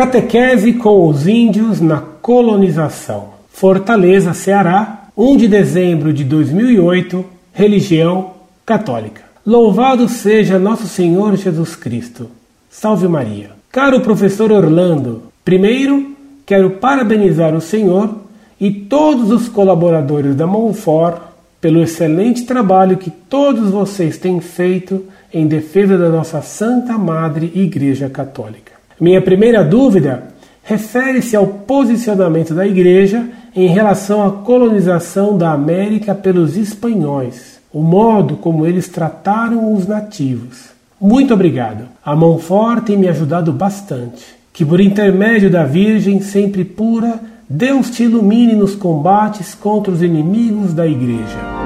Catequese com os índios na colonização. Fortaleza, Ceará, 1 de dezembro de 2008, religião católica. Louvado seja nosso Senhor Jesus Cristo. Salve Maria. Caro professor Orlando, primeiro quero parabenizar o Senhor e todos os colaboradores da Monfort pelo excelente trabalho que todos vocês têm feito em defesa da nossa Santa Madre Igreja Católica. Minha primeira dúvida refere-se ao posicionamento da Igreja em relação à colonização da América pelos espanhóis, o modo como eles trataram os nativos. Muito obrigado. A mão forte tem me ajudado bastante. Que por intermédio da Virgem sempre pura, Deus te ilumine nos combates contra os inimigos da Igreja.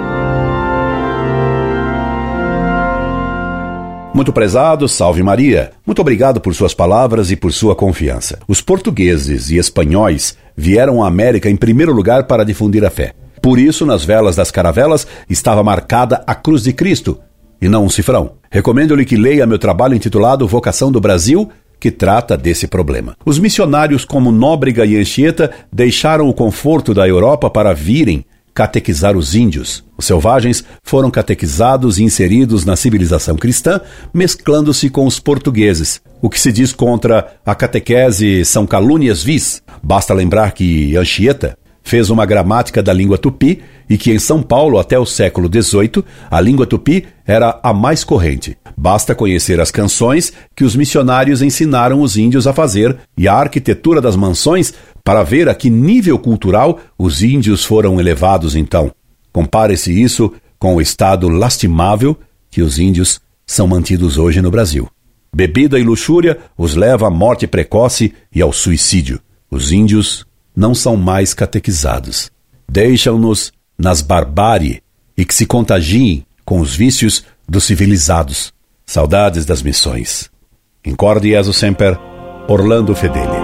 Muito prezado, salve Maria. Muito obrigado por suas palavras e por sua confiança. Os portugueses e espanhóis vieram à América em primeiro lugar para difundir a fé. Por isso, nas velas das caravelas estava marcada a cruz de Cristo e não um cifrão. Recomendo-lhe que leia meu trabalho intitulado Vocação do Brasil que trata desse problema. Os missionários como Nóbrega e Anchieta deixaram o conforto da Europa para virem catequizar os índios. Os selvagens foram catequizados e inseridos na civilização cristã, mesclando-se com os portugueses. O que se diz contra a catequese são calúnias vis. Basta lembrar que Anchieta fez uma gramática da língua tupi e que em São Paulo, até o século XVIII, a língua tupi era a mais corrente. Basta conhecer as canções que os missionários ensinaram os índios a fazer e a arquitetura das mansões para ver a que nível cultural os índios foram elevados então. Compare-se isso com o estado lastimável que os índios são mantidos hoje no Brasil. Bebida e luxúria os leva à morte precoce e ao suicídio. Os índios não são mais catequizados. Deixam-nos nas barbárie e que se contagiem com os vícios dos civilizados. Saudades das missões. Incorde Jesus Semper, Orlando Fedeli.